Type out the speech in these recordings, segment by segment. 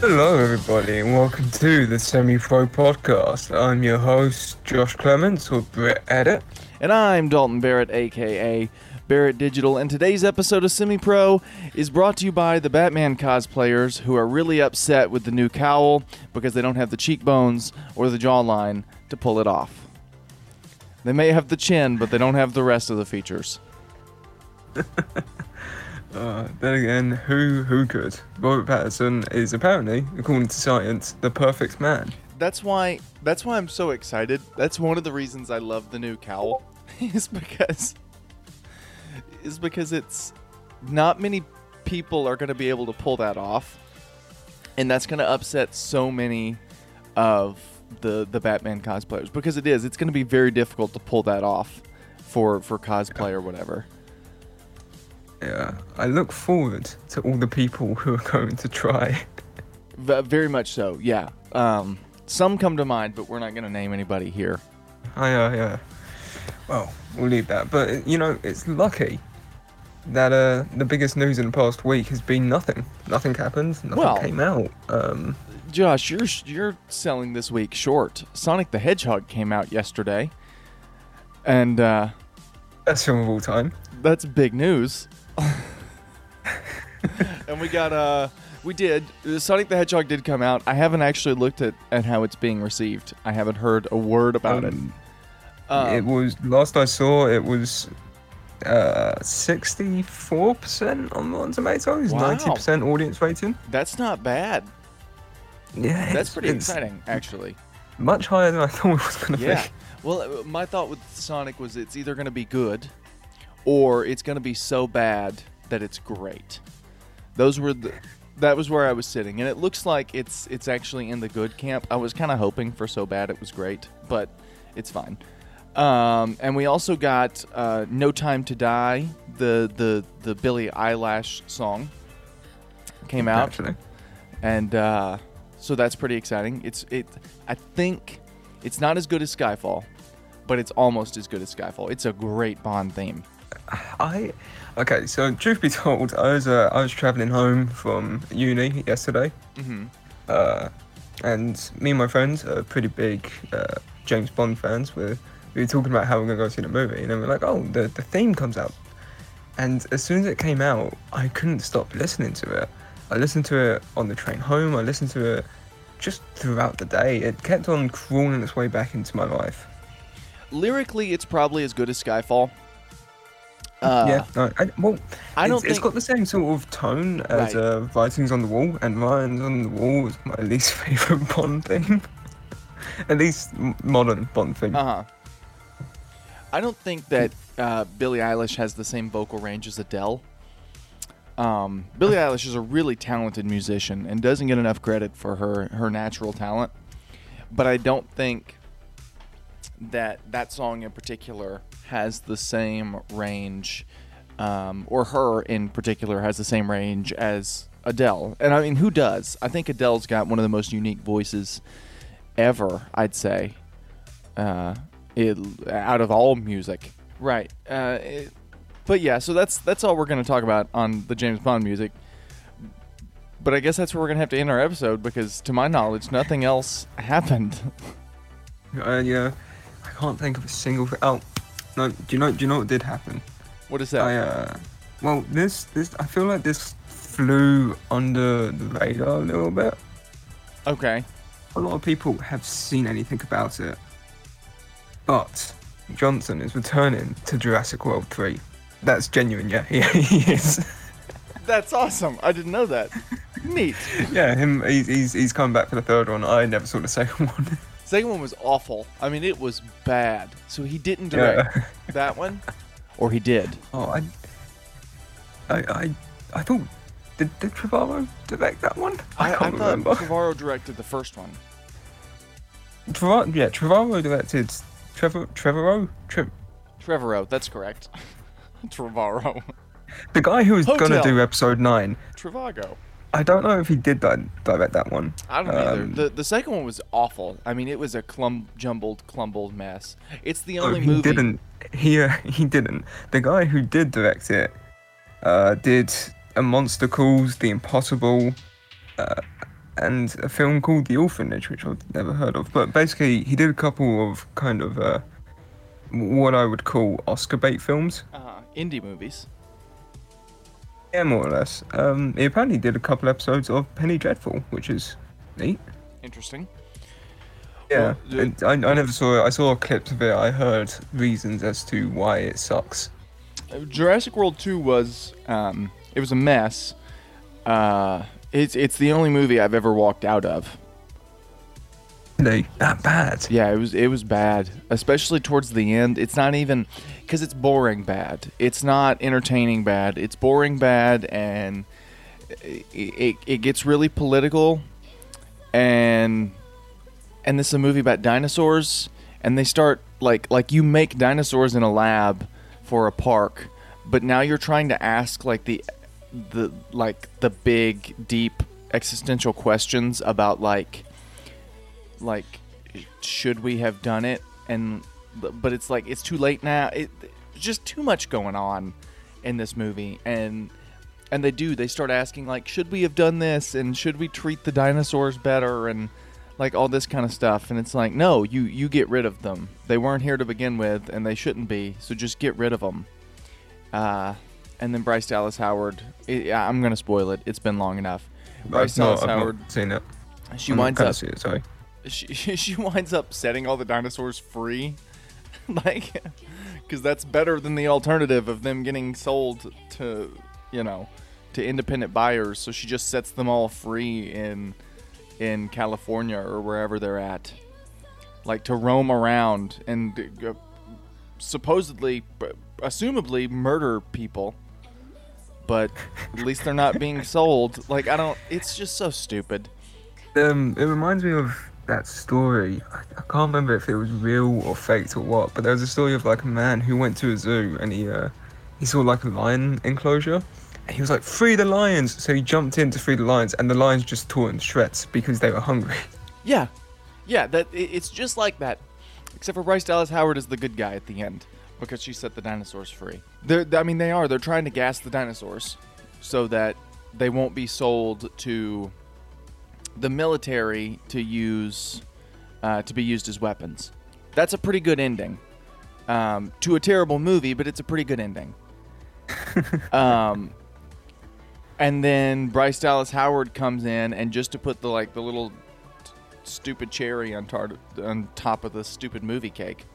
Hello, everybody, and welcome to the Semi Pro Podcast. I'm your host, Josh Clements, or Brett Edit. And I'm Dalton Barrett, aka Barrett Digital, and today's episode of Semi Pro is brought to you by the Batman cosplayers who are really upset with the new cowl because they don't have the cheekbones or the jawline to pull it off. They may have the chin, but they don't have the rest of the features. Uh, then again, who who could? Robert Pattinson is apparently, according to science, the perfect man. That's why that's why I'm so excited. That's one of the reasons I love the new cowl is because is because it's not many people are going to be able to pull that off. And that's going to upset so many of the the Batman cosplayers because it is. It's going to be very difficult to pull that off for for cosplay or whatever. Yeah, I look forward to all the people who are going to try. V- very much so. Yeah. Um, some come to mind, but we're not going to name anybody here. I, uh, yeah. Well, we'll leave that. But you know, it's lucky that uh, the biggest news in the past week has been nothing. Nothing happened. Nothing Well- came out. Um, Josh, you're you're selling this week short. Sonic the Hedgehog came out yesterday, and uh, best film of all time. that's big news. And we got uh we did Sonic the Hedgehog did come out. I haven't actually looked at, at how it's being received. I haven't heard a word about Um, it. Um, it was last I saw. It was uh, sixty-four percent on Rotten Tomatoes, Wow. ninety percent audience rating. that's not bad. Yeah, That's pretty exciting, actually. Much higher than I thought it was going to be. Yeah. be. Well, uh, my thought with Sonic was it's either going to be good or it's going to be so bad that it's great. Those were the that was where I was sitting and it looks like it's it's actually in the good camp. I was kind of hoping for so bad it was great, but it's fine. Um, and we also got uh, "No Time to Die," the the the Billie Eilish song came out Actually, and uh, so that's pretty exciting. It's it. I think it's not as good as Skyfall, but it's almost as good as Skyfall. It's a great Bond theme. I okay. So truth be told, I was uh, I was traveling home from uni yesterday, Mm-hmm. uh, and me and my friends are pretty big uh, James Bond fans. We're we were talking about how we're gonna go see the movie, and then we're like, oh, the the theme comes out, and as soon as it came out, I couldn't stop listening to it. I listened to it on the train home. I listened to it just throughout the day. It kept on crawling its way back into my life. Lyrically, it's probably as good as Skyfall. Uh, yeah, no, I, well, I don't it's, it's think- got the same sort of tone as Right. uh, Writings on the Wall, and Writings on the Wall is my least favorite Bond thing, At least modern Bond thing. Uh huh. I don't think that uh, Billie Eilish has the same vocal range as Adele. Um, Billie Eilish is a really talented musician and doesn't get enough credit for her her natural talent. But I don't think that that song in particular has the same range, um, or her in particular has the same range as Adele. And I mean, who does? I think Adele's got one of the most unique voices ever. I'd say uh, it, out of all music. Right. Uh, it- but yeah, so that's that's all we're going to talk about on the James Bond music. But I guess that's where we're going to have to end our episode because, to my knowledge, nothing else happened. Uh, yeah, I can't think of a single. Th- oh, no. Do you know? Do you know what did happen? what is that? I uh, well, this this I feel like this flew under the radar a little bit. okay. A lot of people have seen anything about it, but Johnson is returning to Jurassic World three. That's genuine, yeah. He, he is. That's awesome. I didn't know that. Neat. yeah, him. He's, he's he's coming back for the third one. I never saw the second one. Second one was awful. I mean, it was bad. So he didn't direct Yeah. that one, or he did. Oh, I, I, I, I thought did did Trevorrow direct that one? I, can't thought remember. Trevorrow directed the first one. Trevorrow, yeah, Trevorrow directed Trevor Trevorrow, Tre- Trevorrow, that's correct. Trevorrow. the guy who was gonna do episode nine. Trevago. I don't know if he did di- direct that one. I don't either. Um, The the second one was awful. I mean, it was a clum jumbled, clumbled mess. It's the only only he movie. didn't. He uh, he didn't. The guy who did direct it uh, did A Monster Calls, The Impossible, uh, and a film called The Orphanage, which I've never heard of. But basically, he did a couple of kind of uh, what I would call Oscar bait films. Uh, indie movies. Yeah, more or less. Um, he apparently did a couple episodes of Penny Dreadful, which is neat. Interesting. Yeah, Well, and I, I never saw it. I saw clips of it. I heard reasons as to why it sucks. Uh, Jurassic World 2 was um, it was a mess. Uh, it's it's the only movie I've ever walked out of. They that bad. Yeah, it was it was bad, especially towards the end. It's not even because it's boring bad. It's not entertaining bad. It's boring bad, and it, it, it gets really political. And and this is a movie about dinosaurs, and they start like like you make dinosaurs in a lab for a park, but now you're trying to ask like the the like the big deep existential questions about like like should we have done it? And but it's like it's too late now. It just too much going on in this movie. And and they do they start asking like should we have done this? And should we treat the dinosaurs better? And like all this kind of stuff. And it's like no you you get rid of them. They weren't here to begin with and they shouldn't be. So just get rid of them uh and then Bryce Dallas Howard it, I'm gonna spoil it. It's been long enough. Bryce I've Dallas Howard seen it. she I'm winds up see it. Sorry. She she winds up setting all the dinosaurs free, like, because that's better than the alternative of them getting sold to, you know, to independent buyers. So she just sets them all free in in California or wherever they're at, like to roam around and uh, supposedly, assumably, murder people. But at least they're not being sold. Like I don't. It's just so stupid. Um, it reminds me of that story. I, I can't remember if it was real or faked or what, but there was a story of like a man who went to a zoo and he uh, he saw like a lion enclosure, and he was like, "Free the lions!" So he jumped in to free the lions, and the lions just tore in shreds because they were hungry. Yeah, yeah. That it's just like that, except for Bryce Dallas Howard is the good guy at the end because she set the dinosaurs free. They're, I mean, they are. They're trying to gas the dinosaurs so that they won't be sold to the military to use uh, to be used as weapons. That's a pretty good ending um, to a terrible movie, but it's a pretty good ending. um, and then Bryce Dallas Howard comes in, and just to put the like the little t- stupid cherry on, tar- on top of the stupid movie cake.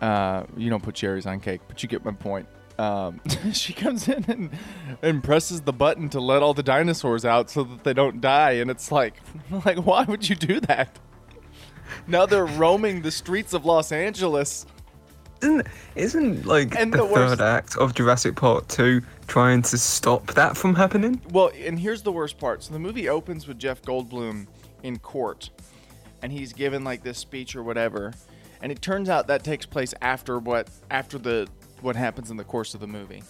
Uh, you don't put cherries on cake, but you get my point. Um, she comes in and, and presses the button to let all the dinosaurs out so that they don't die, and it's like, like why would you do that? Now they're roaming the streets of Los Angeles. Isn't isn't like And the, the third act of Jurassic Park two trying to stop that from happening? Well, and here's the worst part. So the movie opens with Jeff Goldblum in court, and he's given like this speech or whatever, and it turns out that takes place after what after the what happens in the course of the movie,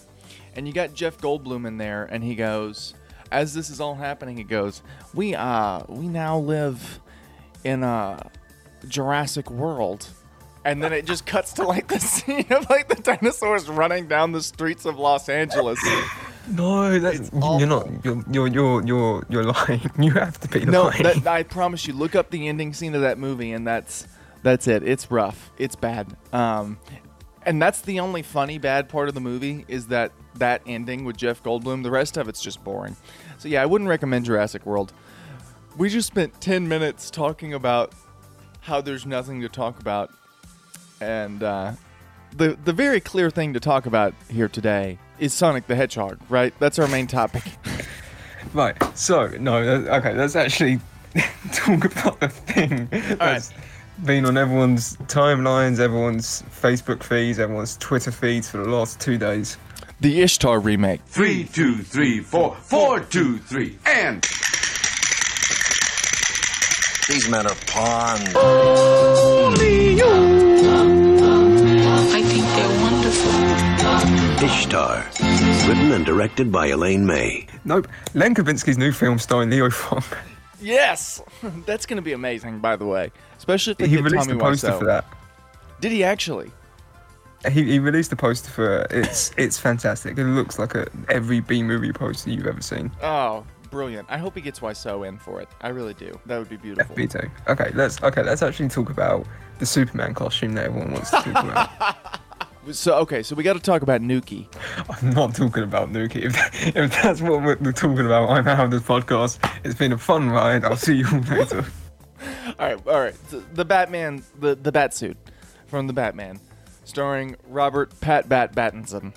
and you got Jeff Goldblum in there, and he goes, as this is all happening, he goes, "We uh we now live in a Jurassic World." And then it just cuts to like the scene of like the dinosaurs running down the streets of Los Angeles. No, that's you're not. You're you're you're you're, you're lying. You have to be No, lying. that, I promise you. Look up the ending scene of that movie, and that's that's it. It's rough. It's bad. Um, and that's the only funny bad part of the movie is that that ending with Jeff Goldblum. The rest of it's just boring. So yeah, I wouldn't recommend Jurassic World. We just spent ten minutes talking about how there's nothing to talk about, and uh, the the very clear thing to talk about here today is Sonic the Hedgehog. Right? That's our main topic. Right. So no. Okay. Let's actually talk about the thing that's been on everyone's timelines, everyone's Facebook feeds, everyone's Twitter feeds for the last two days. the Ishtar remake. Three, two, three, four, four, two, three, and These men are pawns. I think they're wonderful. Ishtar. Written and directed by Elaine May. Nope. Len Kavinsky's new film starring Leo Fong. Yes, that's going to be amazing. By the way, especially if He released Tommy a poster Wiseau. for that. Did he actually? He, he released a poster for it. It's it's fantastic. It looks like a every B movie poster you've ever seen. Oh, brilliant. I hope he gets Wiseau in for it. I really do. That would be beautiful. Me too. Okay, let's okay. Let's actually talk about the Superman costume that everyone wants to talk about. So okay, so we got to talk about Nuki. I'm not talking about Nuki. If, if that's what we're we're talking about, I'm out of this podcast. It's been a fun ride. I'll see you all later. All right, all right. So the Batman, the the bat suit from the Batman, starring Robert Pat Bat Pattinson,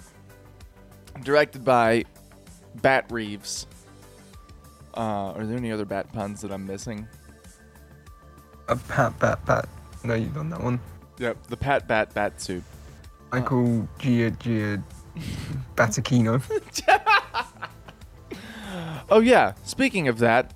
directed by Bat Reeves. Uh, are there any other bat puns that I'm missing? A pat, bat, bat. No, you've done that one. Yep, the Pat Bat Bat suit. I Michael Gia Gia Batakino. Oh yeah, speaking of that.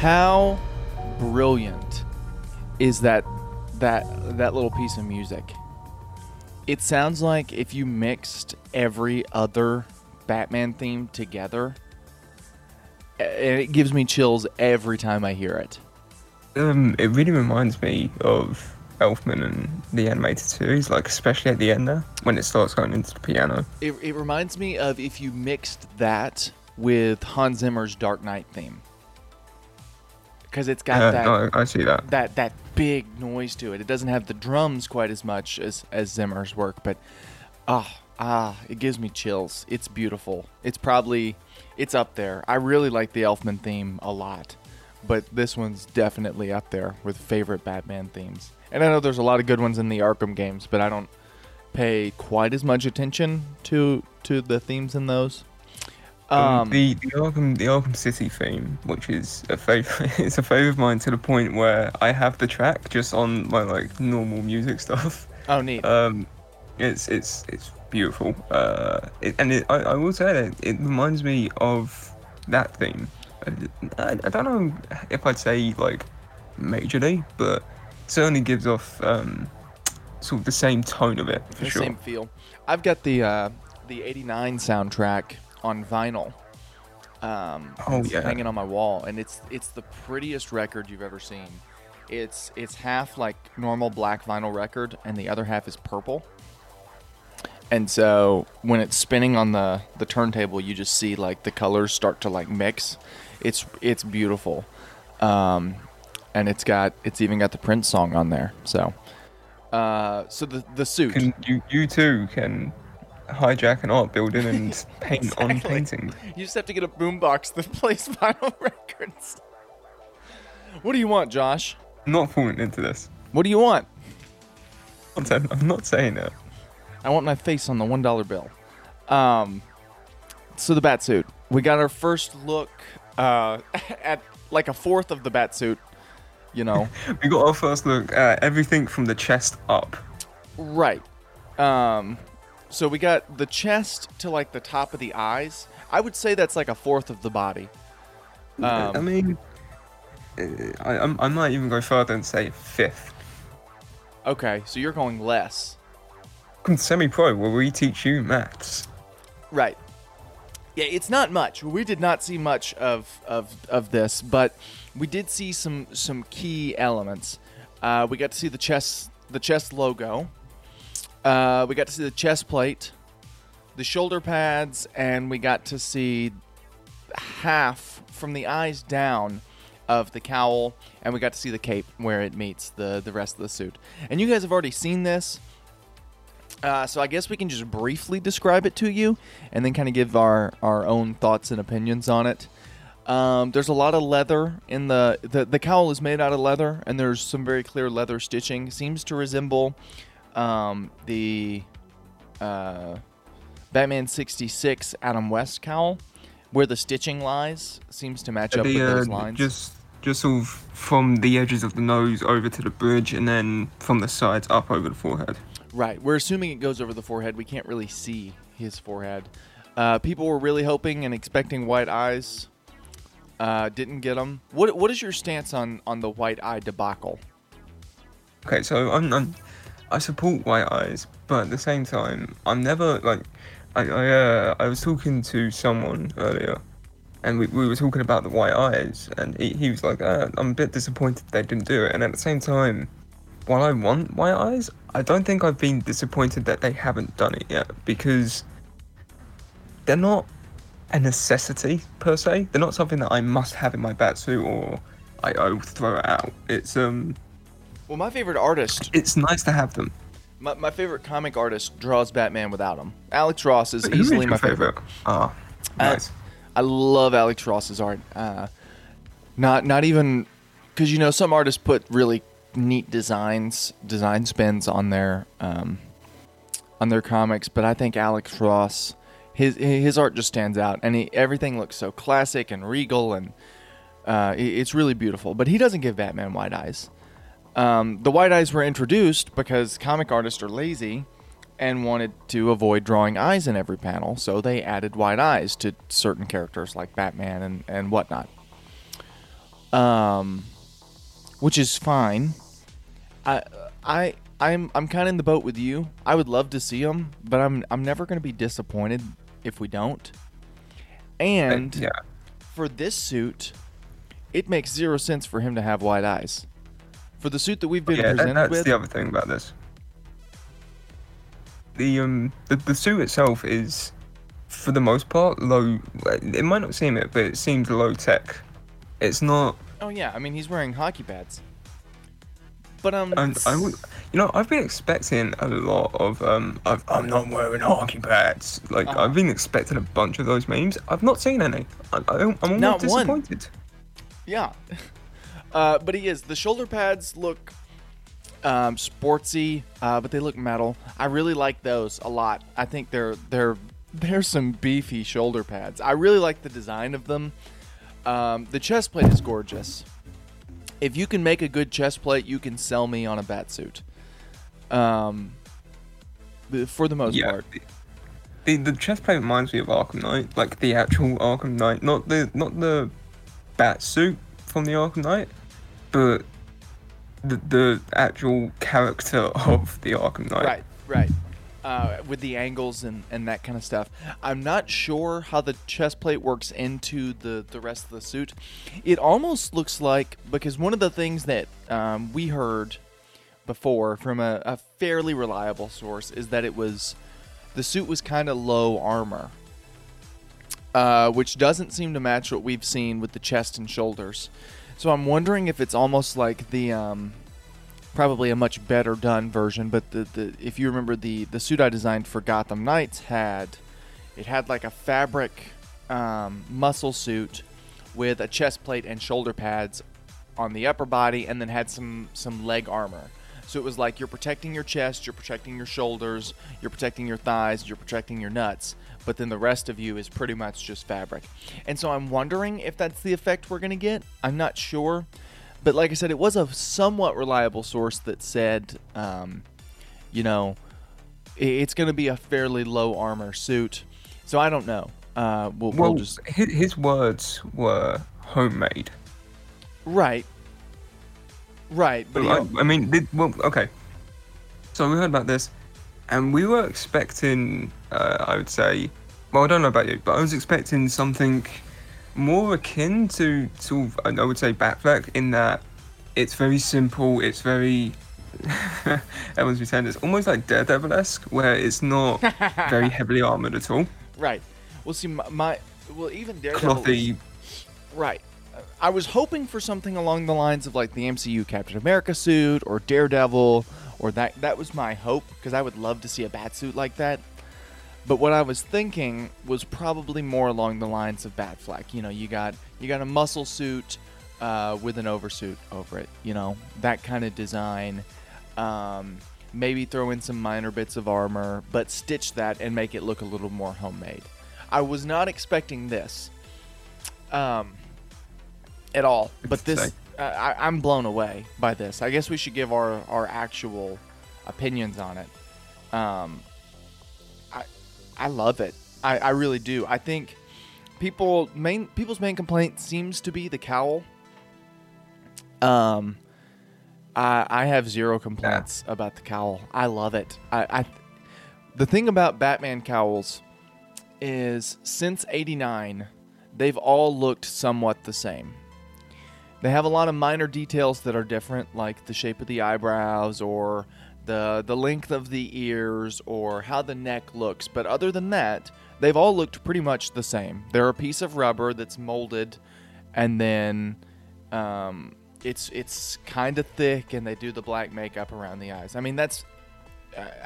How brilliant is that that that little piece of music? It sounds like if you mixed every other Batman theme together, and it gives me chills every time I hear it. Um, it really reminds me of Elfman and the animated series, like especially at the end there when it starts going into the piano. It, it reminds me of if you mixed that with Hans Zimmer's Dark Knight theme, because it's got Uh, that no, I see that. that that big noise to it. It doesn't have the drums quite as much as as Zimmer's work, but ah ah, it gives me chills. It's beautiful. It's probably it's up there. I really like the Elfman theme a lot, but this one's definitely up there with favorite Batman themes. And I know there's a lot of good ones in the Arkham games, but I don't pay quite as much attention to to the themes in those. Um, Um, the the Arkham the Arkham City theme, which is a favorite, it's a favorite of mine to the point where I have the track just on my like normal music stuff. oh, neat. Um, it's it's it's beautiful. Uh, it, and it, I, I will say that it reminds me of that theme. I, I don't know if I'd say like majorly, but certainly gives off um, sort of the same tone of it for the sure. same feel. I've got the uh, the '89 soundtrack on vinyl. Um, Oh, yeah. hanging on my wall, and it's it's the prettiest record you've ever seen. It's it's half like normal black vinyl record, and the other half is purple. And so when it's spinning on the the turntable, you just see like the colors start to like mix. It's it's beautiful, um, and it's got it's even got the Prince song on there. So, uh, so the the suit. Can you you too can hijack an art building and paint on Exactly. paintings. You just have to get a boombox that plays vinyl records. What do you want, Josh? I'm not falling into this. What do you want? I'm I'm not saying it. I want my face on the one dollar bill. Um, so the bat suit. We got our first look uh, at like a fourth of the bat suit. You know, We got our first look at everything from the chest up. right? Um, so we got the chest to like the top of the eyes. I would say that's like a fourth of the body. Um, I mean, I, I'm- I might even go further and say fifth. Okay, so you're going less. I'm semi-pro where we teach you maths. Right. Yeah, it's not much. We did not see much of of, of this, but we did see some some key elements. Uh, we got to see the chest the chest logo. Uh, we got to see the chest plate, the shoulder pads, and we got to see half from the eyes down of the cowl, and we got to see the cape where it meets the the rest of the suit. And you guys have already seen this. Uh, so I guess we can just briefly describe it to you, and then kind of give our our own thoughts and opinions on it. Um, there's a lot of leather in the, the the cowl is made out of leather, and there's some very clear leather stitching. Seems to resemble um, the uh, Batman 66 Adam West cowl, where the stitching lies. Seems to match up with The, uh, those lines. Just, just sort of from the edges of the nose over to the bridge, and then from the sides up over the forehead. Right. We're assuming it goes over the forehead. We can't really see his forehead. Uh, people were really hoping and expecting white eyes. Uh, didn't get them. What What is your stance on on the white eye debacle? Okay, so I'm, I'm I support white eyes, but at the same time, I'm never like I I, uh, I was talking to someone earlier, and we, we were talking about the white eyes, and he, he was like, uh, "I'm a bit disappointed they didn't do it." And at the same time, while I want white eyes, I don't think I've been disappointed that they haven't done it yet because they're not a necessity per se. They're not something that I must have in my bat suit or I, I throw it out. It's um, Well, my favorite artist, it's nice to have them. my, my favorite comic artist, draws Batman without him. Alex Ross is Who is easily your my favorite. Ah, Uh, nice. I love Alex Ross's art. Uh, not not even because you know some artists put really neat designs, design spins on their um, on their comics, but I think Alex Ross, his his art just stands out, and he, everything looks so classic and regal, and uh, it's really beautiful. But he doesn't give Batman wide eyes. Um, the white eyes were introduced because comic artists are lazy and wanted to avoid drawing eyes in every panel, so they added white eyes to certain characters like Batman and, and whatnot. Um, which is fine. I I I'm I'm kind of in the boat with you. I would love to see them, but I'm I'm never going to be disappointed if we don't. And yeah, for this suit, it makes zero sense for him to have white eyes. For the suit that we've been yeah. Presented that's with, the other thing about this. The um, the, the suit itself is, for the most part, low. It might not seem it, but it seems low tech. It's not. oh yeah, I mean he's wearing hockey pads. But um, And I would, you know, I've been expecting a lot of um. I've, I'm not wearing hockey pads. Like Uh-huh. I've been expecting a bunch of those memes. I've not seen any. I, I, I'm almost Not one. disappointed. Yeah. Uh, but he is. The shoulder pads look um, sportsy, uh, but they look metal. I really like those a lot. I think they're they're they're some beefy shoulder pads. I really like the design of them. Um, the chest plate is gorgeous. If you can make a good chest plate, you can sell me on a bat suit. Um, for the most Yeah. part. The the chest plate reminds me of Arkham Knight, like the actual Arkham Knight, not the not the bat suit from the Arkham Knight, but the the actual character of the Arkham Knight. Right, right. Uh, with the angles and, and that kind of stuff. I'm not sure how the chest plate works into the, the rest of the suit. It almost looks like, because one of the things that um, we heard before from a, a fairly reliable source is that it was, the suit was kind of low armor. Uh, which doesn't seem to match what we've seen with the chest and shoulders. So I'm wondering if it's almost like the um, probably a much better done version. But the, the if you remember the the suit I designed for Gotham Knights had it had like a fabric um, muscle suit with a chest plate and shoulder pads on the upper body, and then had some some leg armor. So it was like you're protecting your chest, you're protecting your shoulders, you're protecting your thighs, you're protecting your nuts, but then the rest of you is pretty much just fabric. And so I'm wondering if that's the effect we're going to get. I'm not sure. But like I said, it was a somewhat reliable source that said, um, you know, it's going to be a fairly low armor suit. So I don't know. Uh, we'll, Well, we'll just. his, words were homemade. Right. Right. But I, I mean, well, okay. So we heard about this, and we were expecting, uh, I would say, well, I don't know about you, but I was expecting something more akin to sort of, I would say, Batfleck in that it's very simple, it's very. Everyone's been saying it's almost like Daredevil esque, where it's not very heavily armored at all. right. Well, see, my, my well, even Daredevil. Clothy, Right. I was hoping for something along the lines of like the MCU Captain America suit or Daredevil or that that was my hope because I would love to see a bat suit like that. But what I was thinking was probably more along the lines of Batfleck. You know, you got you got a muscle suit uh, with an oversuit over it. You know, that kind of design. Um, maybe throw in some minor bits of armor, but stitch that and make it look a little more homemade. I was not expecting this um, at all. But this. Uh, I, I'm blown away by this. I guess we should give our, our actual opinions on it. Um, I I love it. I, I really do. I think people main people's main complaint seems to be the cowl. Um, I I have zero complaints about the cowl. I love it. I, I the thing about Batman cowls is since 89, they've all looked somewhat the same. They have a lot of minor details that are different, like the shape of the eyebrows or the the length of the ears or how the neck looks. But other than that, they've all looked pretty much the same. They're a piece of rubber that's molded, and then um, it's it's kind of thick, and they do the black makeup around the eyes. I mean, that's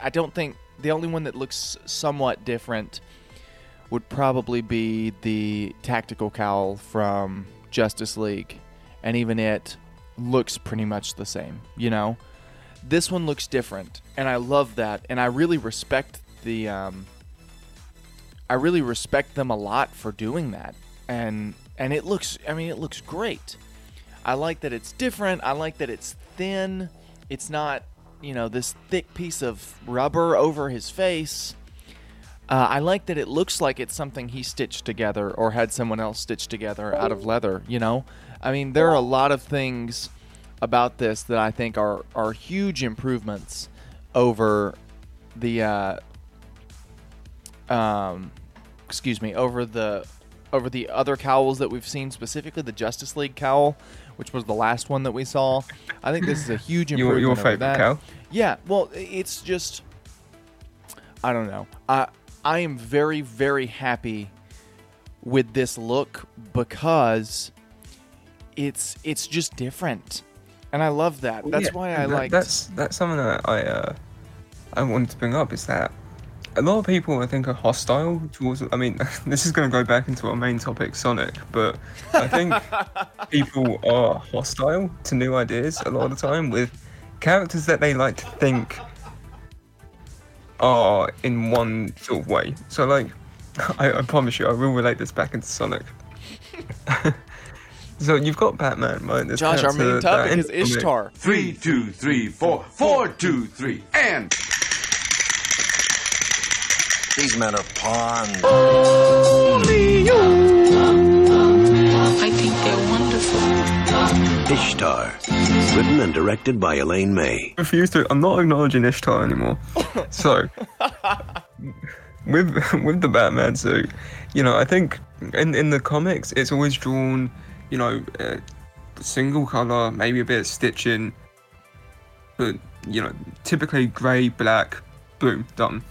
I don't think the only one that looks somewhat different would probably be the tactical cowl from Justice League, and even it looks pretty much the same. You know, this one looks different, and I love that, and I really respect the. Um, I really respect them a lot for doing that, and and it looks. I mean, it looks great. I like that it's different. I like that it's thin. It's not, you know, this thick piece of rubber over his face. Uh, I like that it looks like it's something he stitched together or had someone else stitch together out of leather. You know, I mean, there are a lot of things about this that I think are are huge improvements over the, uh, um, excuse me, over the over the other cowls that we've seen, specifically the Justice League cowl, which was the last one that we saw. I think this is a huge Your, improvement. your over favorite that. cow? Yeah, well, it's just I don't know. I I am very very happy with this look because it's it's just different. And I love that. That's Yeah, why I that- like That's that's something that I uh, I wanted to bring up is that a lot of people I think are hostile towards. I mean, this is going to go back into our main topic, Sonic, but I think people are hostile to new ideas a lot of the time with characters that they like to think are in one sort of way. So like, I, I promise you, I will relate this back into Sonic. So you've got Batman, right? This Josh, our main that topic in is Ishtar. Three, two, three, four, four, two, three, and These men are pawns. I think they're wonderful. Ishtar. Written and directed by Elaine May. I refuse to. I'm not acknowledging Ishtar anymore. So, with with the Batman suit, you know, I think in in the comics it's always drawn, you know, uh, single color, maybe a bit of stitching, but you know, typically grey, black, boom, done.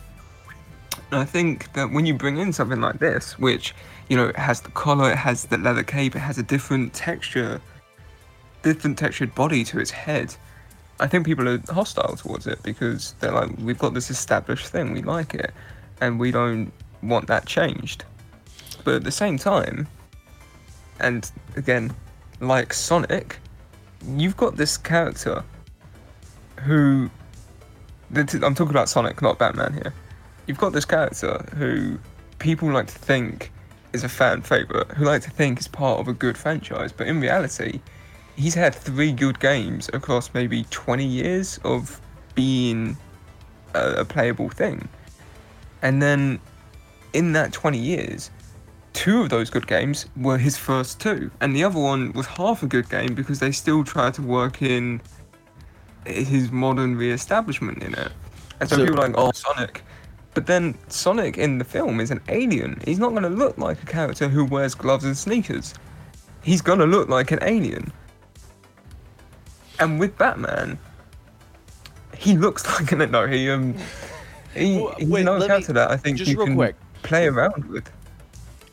And I think that when you bring in something like this, which you know has the collar, it has the leather cape, it has a different texture, different textured body to its head. I think people are hostile towards it because they're like, we've got this established thing, we like it, and we don't want that changed. But at the same time, and again, like Sonic, you've got this character who. I'm talking about Sonic, not Batman here. You've got this character who people like to think is a fan favorite, who like to think is part of a good franchise, but in reality, he's had three good games across maybe 20 years of being a, a playable thing. And then in that 20 years, two of those good games were his first two, and the other one was half a good game because they still tried to work in his modern re-establishment in it. And so, So- people are like, oh, Sonic. But then Sonic in the film is an alien. He's not going to look like a character who wears gloves and sneakers. He's going to look like an alien. And with Batman, he looks like an no. He um, he, Well, he's wait, let me- that I think just you real can quick. play around with.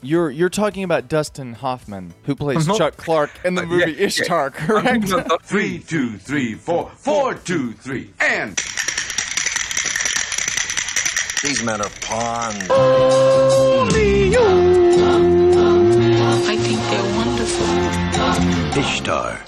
You're you're talking about Dustin Hoffman, who plays I'm Chuck Clark in the Uh, movie yeah, yeah. Ishtar, I'm correct? three, two, three, four, four, two, three, and These men are pawns. I think they're wonderful. Ishtar.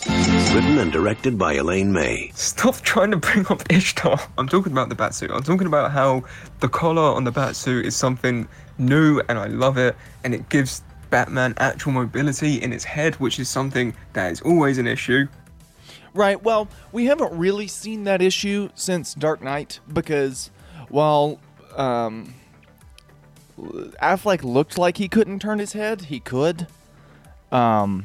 Written and directed by Elaine May. Stop trying to bring up Ishtar. I'm talking about the batsuit. I'm talking about how the collar on the batsuit is something new and I love it and it gives Batman actual mobility in its head, which is something that is always an issue. Right. Well, we haven't really seen that issue since Dark Knight because while um, Affleck looked like he couldn't turn his head, he could. Um,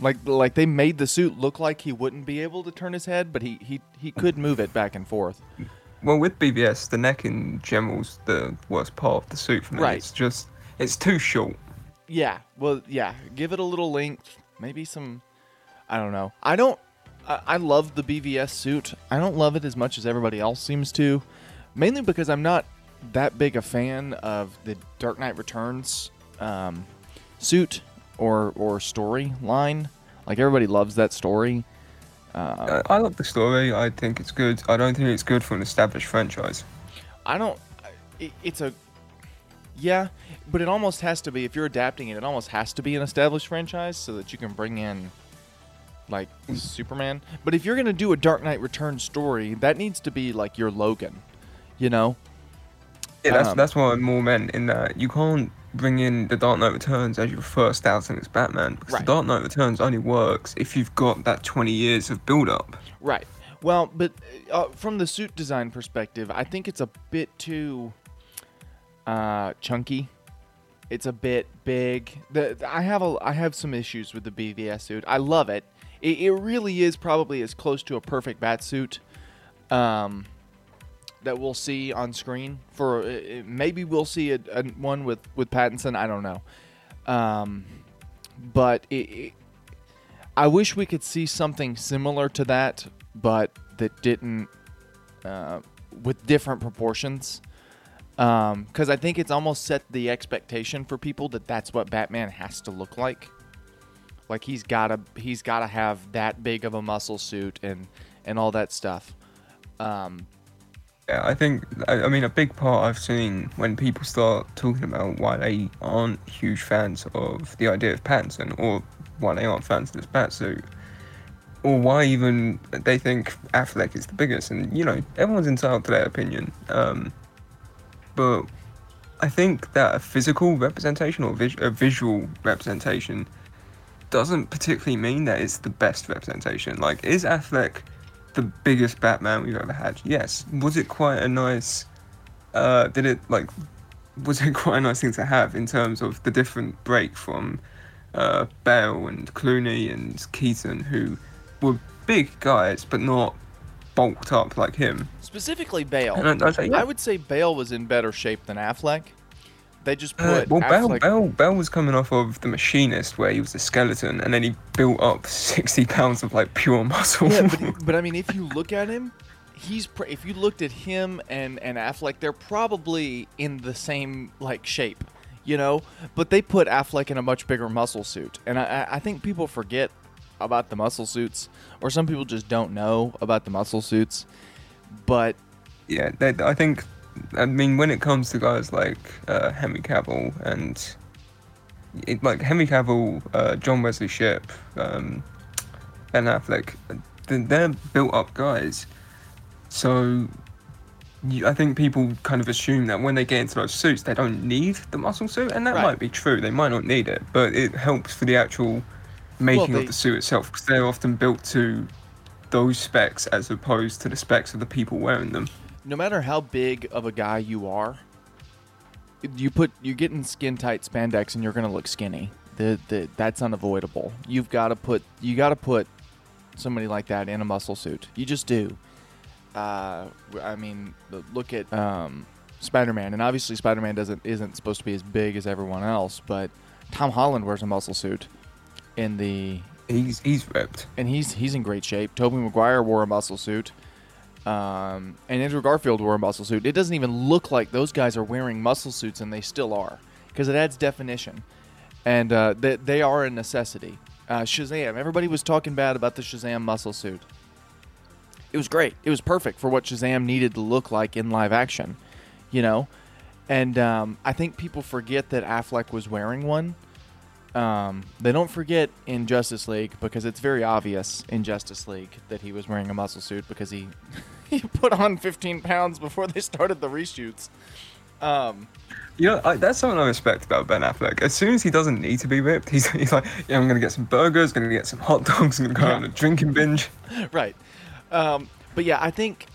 like like they made the suit look like he wouldn't be able to turn his head, but he he he could move it back and forth. well with BVS, the neck in general's the worst part of the suit for me. Right. It's just it's too short. Yeah. Well, yeah. Give it a little length. Maybe some. I don't know. I don't. I, I love the BVS suit. I don't love it as much as everybody else seems to. Mainly because I'm not that big a fan of the Dark Knight Returns um, suit or or storyline. Like everybody loves that story. Uh, I love the story. I think it's good. I don't think it's good for an established franchise. I don't. It, it's a. Yeah, but it almost has to be. If you're adapting it, it almost has to be an established franchise so that you can bring in, like, Superman. But if you're gonna do a Dark Knight Return story, that needs to be like your Logan, you know? Yeah, that's Um, that's what I more meant in that you can't bring in the Dark Knight Returns as your first outing as Batman because Right. the Dark Knight Returns only works if you've got that 20 years of build up. Right. Well, but uh, from the suit design perspective, I think it's a bit too uh, chunky. It's a bit big. The, I have a I have some issues with the BVS suit. I love it. It, it really is probably as close to a perfect bat suit um, that we'll see on screen. For uh, uh, maybe we'll see a, a one with with Pattinson. I don't know. Um, but it, it, I wish we could see something similar to that, but that didn't, uh, with different proportions. Because I think it's almost set the expectation for people that that's what Batman has to look like. Like he's gotta he's gotta have that big of a muscle suit and and all that stuff. Um, I think I, mean a big part I've seen when people start talking about why they aren't huge fans of the idea of Pattinson or why they aren't fans of this Batsuit. Or why even they think Affleck is the biggest, and you know everyone's entitled to their opinion. Um, but I think that a physical representation or a visual representation doesn't particularly mean that it's the best representation. Like, is Affleck the biggest Batman we've ever had? Yes. Was it quite a nice? Uh, did it like? Was it quite a nice thing to have in terms of the different break from uh, Bale and Clooney and Keaton, who were big guys but not bulked up like him? specifically Bale. I- I'd say, yeah. I would say Bale was in better shape than Affleck. They just Uh, well, Bell, Affleck. Bell, Bell was coming off of The Machinist, where he was a skeleton, and then he built up 60 pounds of like pure muscle. Yeah, but, but I mean, if you look at him, he's pr- if you looked at him and and Affleck, they're probably in the same like shape, you know. But they put Affleck in a much bigger muscle suit, and I- I, think people forget about the muscle suits, or some people just don't know about the muscle suits. But yeah, I think. I mean, when it comes to guys like uh, Henry Cavill and it, like Henry Cavill, uh, John Wesley Shipp, um, Ben Affleck, they're built-up guys. So you, I think people kind of assume that when they get into those suits, they don't need the muscle suit, and that Right. might be true. They might not need it, but it helps for the actual making they- of the suit itself because they're often built to those specs as opposed to the specs of the people wearing them. No matter how big of a guy you are, you put you're getting skin tight spandex and you're gonna look skinny. The, the that's unavoidable. You've got to put you got to put somebody like that in a muscle suit. You just do. Uh, I mean, look at um, Spider-Man, and obviously Spider-Man doesn't isn't supposed to be as big as everyone else, but Tom Holland wears a muscle suit in the He's he's ripped. and he's he's in great shape. Tobey Maguire wore a muscle suit, um, and Andrew Garfield wore a muscle suit. It doesn't even look like those guys are wearing muscle suits, and they still are, because it adds definition, and uh, they, they are a necessity. Uh, Shazam. Everybody was talking bad about the Shazam muscle suit. It was great. It was perfect for what Shazam needed to look like in live action, you know. And um, I think people forget that Affleck was wearing one. Um, they don't forget in Justice League because it's very obvious in Justice League that he was wearing a muscle suit because he he put on 15 pounds before they started the reshoots. Um, You know, I, that's something I respect about Ben Affleck. As soon as he doesn't need to be ripped, he's, he's like, yeah, I'm gonna get some burgers, gonna get some hot dogs, I'm gonna go Yeah. on a drinking binge. right. Um, but yeah, I think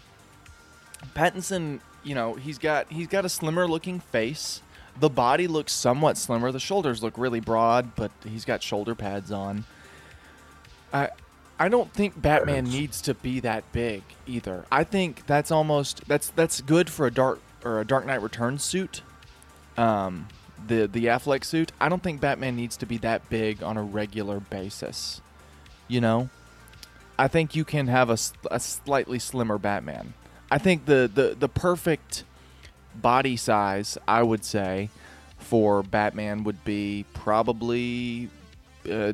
Pattinson, you know, he's got he's got a slimmer looking face. The body looks somewhat slimmer. The shoulders look really broad, but he's got shoulder pads on. I I don't think Batman needs to be that big either. I think that's almost that's that's good for a dark or a Dark Knight Returns suit. Um, the the Affleck suit. I don't think Batman needs to be that big on a regular basis. You know, I think you can have a, a slightly slimmer Batman. I think the, the the perfect body size, I would say, for Batman would be probably uh,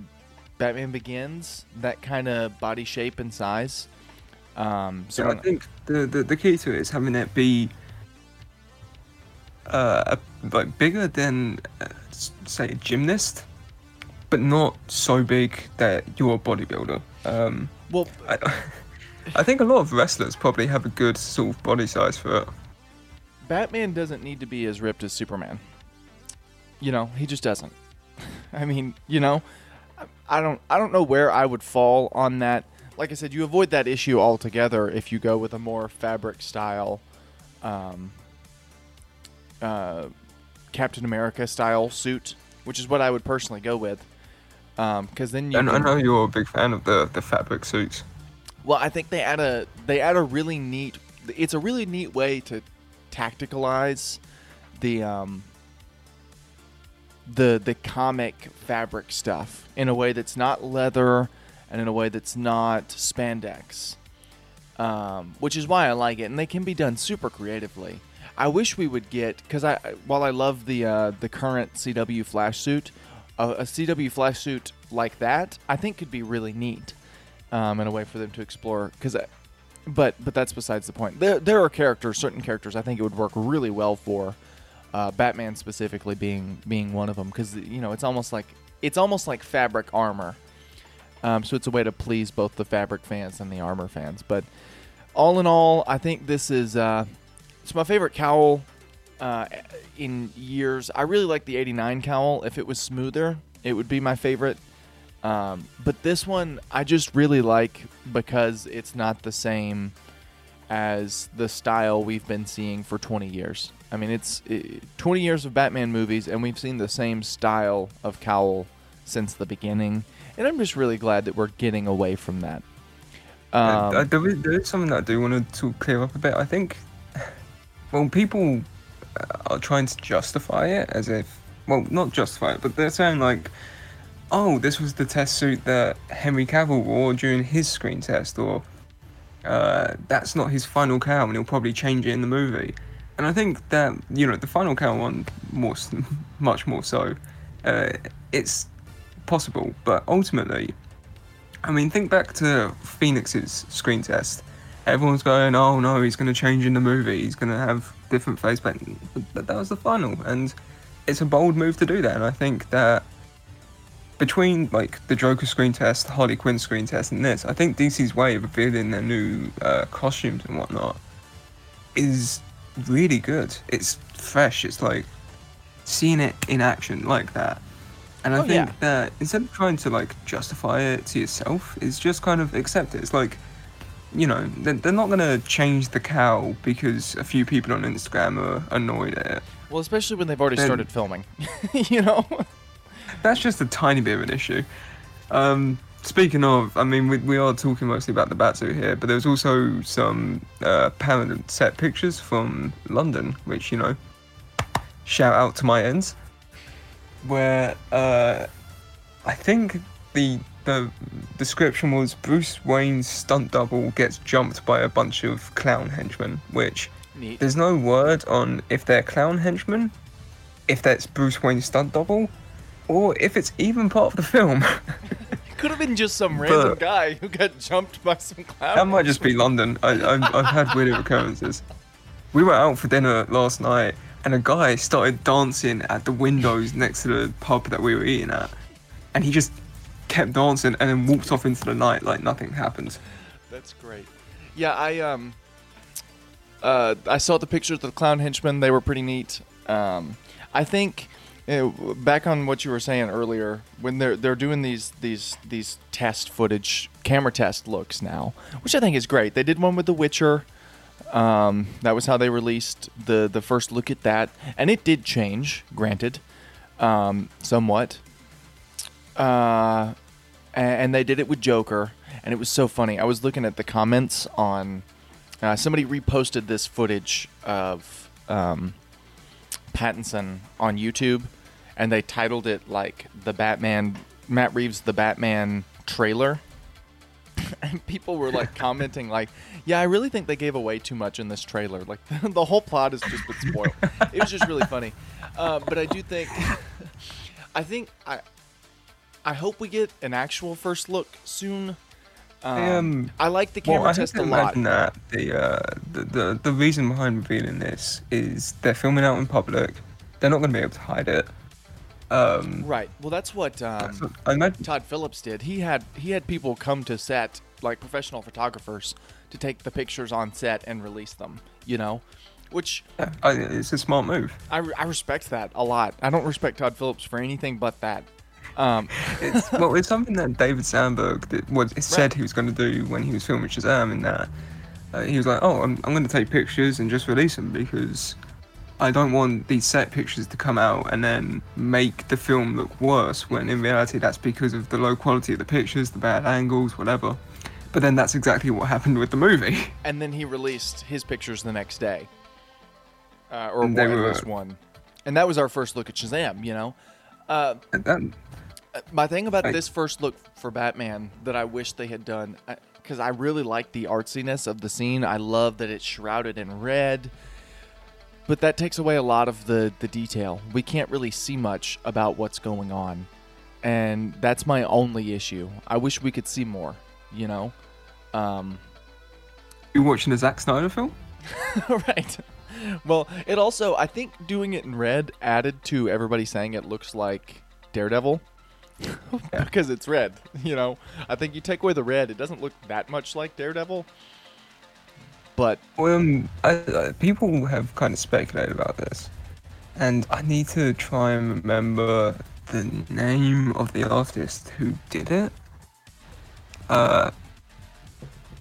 Batman Begins. That kind of body shape and size. Um, so So I think the, the the key to it is having it be uh like bigger than uh, say a gymnast, but not so big that you're a bodybuilder. Um, well, I, I think a lot of wrestlers probably have a good sort of body size for it. Batman doesn't need to be as ripped as Superman. You know, he just doesn't. I mean, you know, I- I don't I don't know where I would fall on that. Like I said, you avoid that issue altogether if you go with a more fabric style um, uh, Captain America style suit, which is what I would personally go with. Because then you I can- know you're a big fan of the the fabric suits. well, I think they add a they add a really neat. It's a really neat way to tacticalize the um the the comic fabric stuff in a way that's not leather and in a way that's not spandex. Um, which is why I like it, and they can be done super creatively. I wish we would get because I while I love the uh, the current CW Flash suit, a, a CW Flash suit like that I think could be really neat um, and a way for them to explore. Because, but but that's besides the point. There there are characters, certain characters, I think it would work really well for. Uh, Batman specifically being being one of them, because you know it's almost like it's almost like fabric armor. Um, so it's a way to please both the fabric fans and the armor fans. But all in all, I think this is uh, it's my favorite cowl uh, in years. I really like the '89 cowl. If it was smoother, it would be my favorite. Um, but this one I just really like because it's not the same as the style we've been seeing for 20 years. I mean, it's it, 20 years of Batman movies, and we've seen the same style of cowl since the beginning. And I'm just really glad that we're getting away from that. Um, Uh, uh, there, is, there is something that I do want to clear up a bit. I think, well, people uh, are trying to justify it as if, well, not justify it, but they're saying like, oh, this was the test suit that Henry Cavill wore during his screen test, or uh, that's not his final cowl, and he'll probably change it in the movie. And I think that you know the final cow one more, much more so. Uh, it's possible, but ultimately, I mean, think back to Phoenix's screen test. Everyone's going, "Oh no, he's going to change in the movie. He's going to have different face paint." But that was the final, and it's a bold move to do that. And I think that between like the Joker screen test, the Harley Quinn screen test, and this, I think DC's way of revealing their new uh, costumes and whatnot is really good. It's fresh. It's like seeing it in action like that. And I Oh, think yeah. that instead of trying to like justify it to yourself, it's just kind of accept it. It's like, you know, they're, they're not going to change the cowl because a few people on Instagram are annoyed at it. well, especially when they've already then- started filming. you know? That's just a tiny bit of an issue. Um, speaking of, I mean, we, we are talking mostly about the Batsuit here, but there's also some uh, permanent set pictures from London, which, you know, shout out to my ends, where uh, I think the the description was Bruce Wayne's stunt double gets jumped by a bunch of clown henchmen, which Neat. there's no word on if they're clown henchmen, if that's Bruce Wayne's stunt double, or if it's even part of the film. It could have been just some random But- guy who got jumped by some clown. that might just be London. I, I've, I've had weird occurrences. We were out for dinner last night, and a guy started dancing at the windows next to the pub that we were eating at, and he just kept dancing and then walked off into the night like nothing happened. That's great. Yeah, I um, uh, I saw the pictures of the clown henchmen. They were pretty neat. Um, I think uh, back on what you were saying earlier, when they're they're doing these these these test footage, camera test looks now, which I think is great. They did one with The Witcher. Um, that was how they released the the first look at that, and it did change, granted, um, somewhat. Uh, a- and they did it with Joker, and and it was so funny. I was looking at the comments on. Uh, somebody reposted this footage of um, Pattinson on YouTube, and they titled it like the Batman Matt Reeves the Batman trailer. And people were like commenting like, "Yeah, I really think they gave away too much in this trailer. Like the whole plot has just been spoiled." it was just really funny. Uh, but I do think, I think I, I hope we get an actual first look soon. Um, Um, I like the Well, camera have test a lot. that the, uh, the the the reason behind revealing this is they're filming out in public. They're not going to be able to hide it. Um, Right. Well, that's what um, I Todd Phillips did. He had he had people come to set, like professional photographers, to take the pictures on set and release them. You know, which yeah, I, it's a smart move. I, I respect that a lot. I don't respect Todd Phillips for anything but that. Um, It's well, it's something that David Sandberg did, was said he was going to do when he was filming Shazam. In that uh, he was like, "Oh, I'm I'm going to take pictures and just release them because I don't want these set pictures to come out and then make the film look worse. When in reality, that's because of the low quality of the pictures, the bad angles, whatever." But then that's exactly what happened with the movie. and then he released his pictures the next day, uh, or And one, were- one, and that was our first look at Shazam. You know, uh, And that, my thing about I- this first look for Batman that I wish they had done, because I really like the artsiness of the scene. I love that it's shrouded in red, but that takes away a lot of the the detail. We can't really see much about what's going on, and that's my only issue. I wish we could see more. You know, um, you watching a Zack Snyder film? right. Well, it also I think doing it in red added to everybody saying it looks like Daredevil because it's red. You know, I think you take away the red, it doesn't look that much like Daredevil. But um, I, I, people have kind of speculated about this, and I need to try and remember the name of the artist who did it. Uh,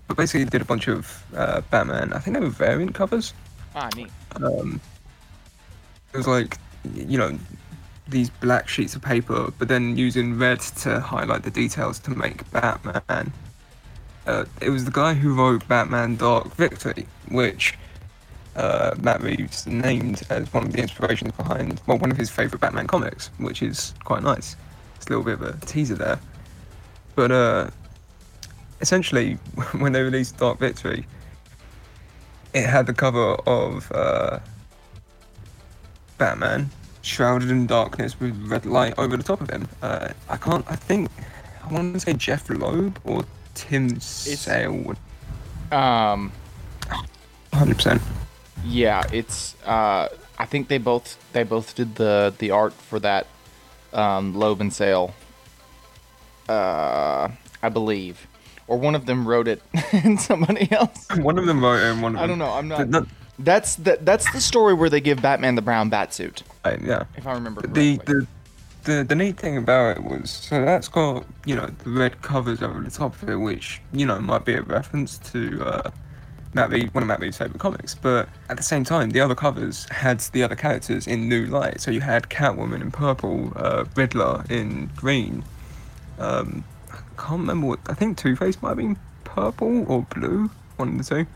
but basically, did a bunch of uh, Batman. I think they were variant covers. ah, neat. Um, it was like, you know, these black sheets of paper, but then using red to highlight the details to make Batman. Uh, it was the guy who wrote Batman Dark Victory, which uh, Matt Reeves named as one of the inspirations behind, well, one of his favourite Batman comics, which is quite nice. It's a little bit of a teaser there. But uh, essentially, when they released Dark Victory, it had the cover of uh, Batman shrouded in darkness with red light over the top of him. Uh, I can't. I think I want to say Jeph Loeb or Tim Sale. Um, Hundred percent. yeah, it's. Uh, I think they both they both did the the art for that um, Loeb and Sale. Uh, I believe, or one of them wrote it, and somebody else. One of them wrote it and one of I don't know. I'm not. That's the that's the story where they give Batman the brown batsuit, uh, yeah. if I remember correctly. the the the the neat thing about it was so that's got you know the red covers over the top of it, which you know might be a reference to uh, Matt Reeves, one of Matt Reeves' favorite comics. But at the same time, the other covers had the other characters in new light. So you had Catwoman in purple, uh, Riddler in green. Um, I can't remember what I think Two Face might have been purple or blue, one of the two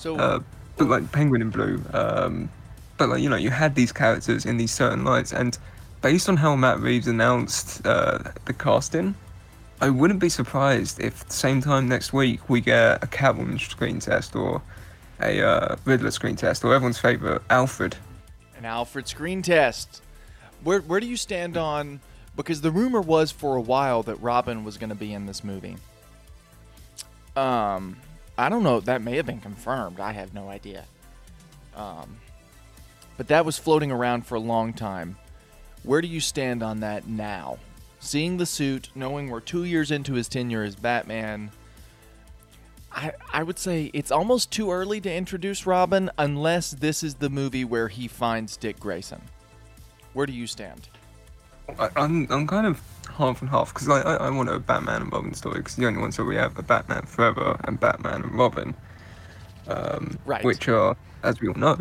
so uh, but like Penguin in Blue. Um, but like you know, you had these characters in these certain lights, and based on how Matt Reeves announced uh, the casting, I wouldn't be surprised if same time next week we get a Catwoman screen test or a uh, Riddler screen test or everyone's favorite Alfred. an Alfred screen test. Where where do you stand on? Because the rumor was for a while that Robin was going to be in this movie. Um, I don't know. That may have been confirmed. I have no idea. Um, but that was floating around for a long time. Where do you stand on that now? Seeing the suit, knowing we're two years into his tenure as Batman, I, I would say it's almost too early to introduce Robin unless this is the movie where he finds Dick Grayson. Where do you stand? I, I'm I'm kind of half and half because like I, I want a Batman and Robin story because the only ones that we have are Batman Forever and Batman and Robin, um, Right. which are, as we all know,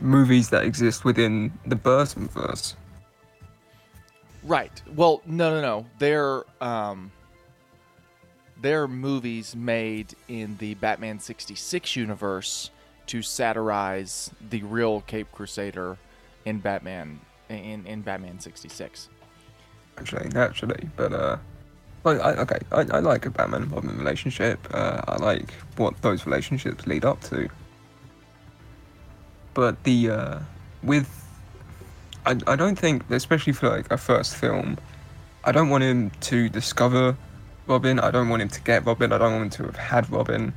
movies that exist within the Burton verse. Right. Well, no, no, no. They're um, there are movies made in the Batman 66 universe to satirize the real Cape Crusader in Batman in, in Batman 66. actually, naturally. But uh, like, I, okay, I, I like a Batman Robin relationship. Uh, I like what those relationships lead up to. But the uh, with, I, I don't think, especially for like a first film, I don't want him to discover Robin. I don't want him to get Robin. I don't want him to have had Robin.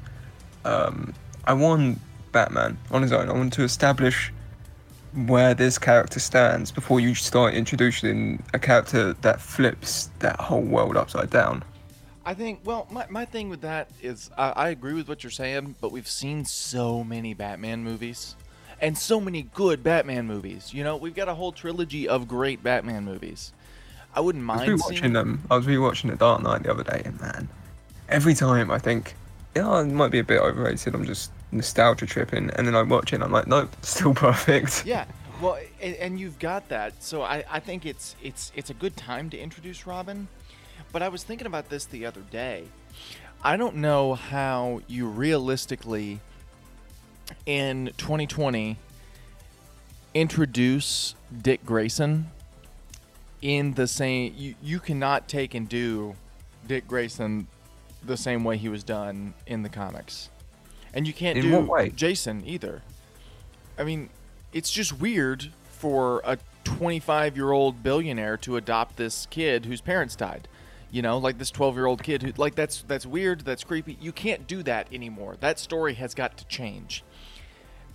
Um, I want Batman on his own. I want to establish where this character stands before you start introducing a character that flips that whole world upside down. I think, well, my, my thing with that is I, I agree with what you're saying, but we've seen so many Batman movies and so many good Batman movies. You know, we've got a whole trilogy of great Batman movies. I wouldn't I was mind rewatching seeing them. I was rewatching The Dark Knight the other day, and man, every time I think, yeah, it might be a bit overrated. I'm just nostalgia tripping, and then I watch it, and I'm like, nope, still perfect. Yeah, well, and, and you've got that. So I, I think it's it's it's a good time to introduce Robin. But I was thinking about this the other day. I don't know how you realistically in 2020 introduce Dick Grayson in the same you, you cannot take and do Dick Grayson the same way he was done in the comics. And you can't In do? Jason either. I mean, it's just weird for a 25 year old billionaire to adopt this kid whose parents died. You know, like this 12 year old kid who, like, that's that's weird. That's creepy. You can't do that anymore. That story has got to change.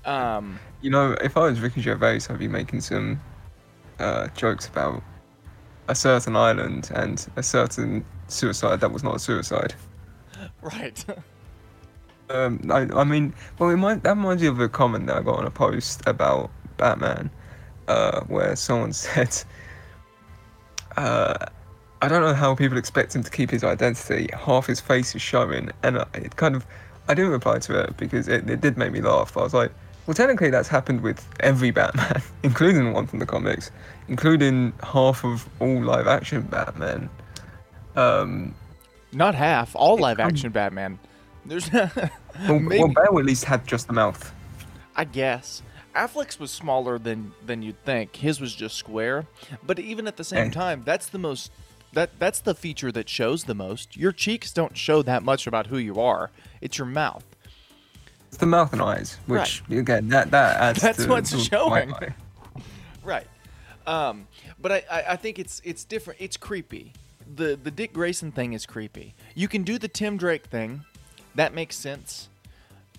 Um, You know, if I was Ricky Gervais, I'd be making some uh, jokes about a certain island and a certain suicide that was not a suicide. right. Um, I, I mean, well, it might, that reminds me of a comment that I got on a post about Batman, uh, where someone said, uh, I don't know how people expect him to keep his identity. Half his face is showing, and I- it kind of, I didn't reply to it because it, it did make me laugh. I was like, well, technically that's happened with every Batman, including the one from the comics, including half of all live-action Batman. Um, Not half. All live action Batman. There's, well, well, Bale at least had just the mouth. I guess. Affleck's was smaller than than you'd think. His was just square. But even at the same Eh. time, that's the most that that's the feature that shows the most. Your cheeks don't show that much about who you are. It's your mouth. It's the mouth and eyes, which again that that adds. That's to what's the showing. Right. Um, but I, I, I think it's it's different. It's creepy. The the Dick Grayson thing is creepy. You can do the Tim Drake thing. That makes sense.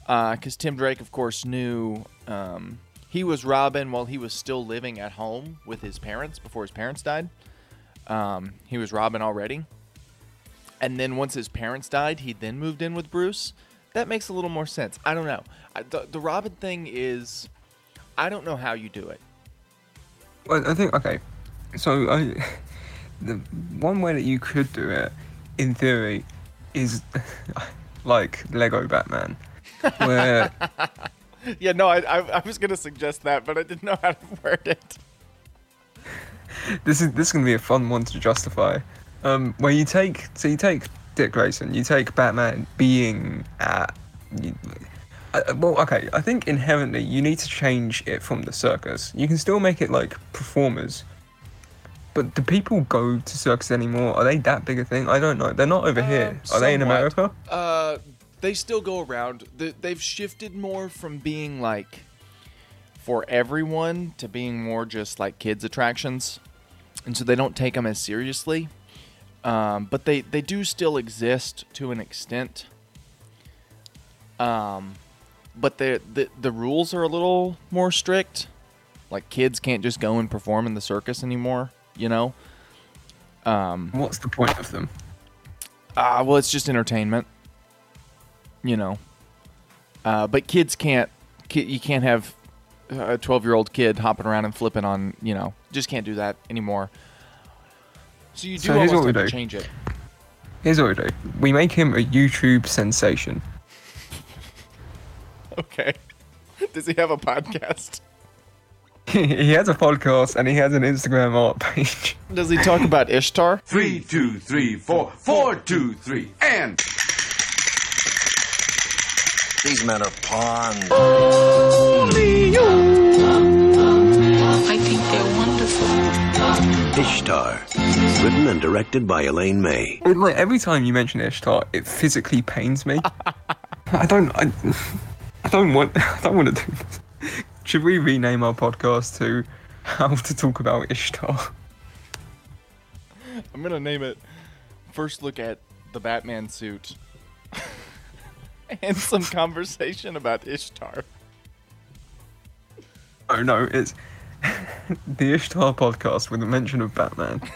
Because Tim Drake, of course, knew um, he was Robin while he was still living at home with his parents before his parents died. Um, he was Robin already. And then once his parents died, he then moved in with Bruce. That makes a little more sense. I don't know. I, the, the Robin thing is, I don't know how you do it. Well, I think okay. So I, the one way that you could do it, in theory, is like Lego Batman, where Yeah, no, I, I, I was gonna suggest that, but I didn't know how to word it. this is this is gonna be a fun one to justify. Um, where you take so you take Dick Grayson, you take Batman being at. You, uh, well, okay. I think inherently you need to change it from the circus. You can still make it like performers, but do people go to circus anymore? Are they that big a thing? I don't know. They're not over here. Are they in. America? Uh, they still go around. They, they've shifted more from being like for everyone to being more just like kids attractions, and so they don't take them as seriously. Um, but they they do still exist to an extent. Um, but the the the rules are a little more strict. Like kids can't just go and perform in the circus anymore. You know. Um, What's the point of them? Ah, well, it's just entertainment. You know. Uh, but kids can't. Ki- you can't have a twelve-year-old kid hopping around and flipping on. You know, just can't do that anymore. So you do so here's what we do. change it. Here's what we do. We make him a YouTube sensation. Okay. Does he have a podcast? he has a podcast and he has an Instagram art page. Does he talk about Ishtar? Three, two, three, four, four, two, three, and These men are pawns. Only you Ishtar. Written and directed by Elaine May. It, like every time you mention Ishtar, it physically pains me. I don't. I, I don't want. I don't want to do this. Should we rename our podcast to "How to Talk About Ishtar"? I'm gonna name it. First look at the Batman suit, and some conversation about Ishtar. Oh no, it's the Ishtar podcast with a mention of Batman.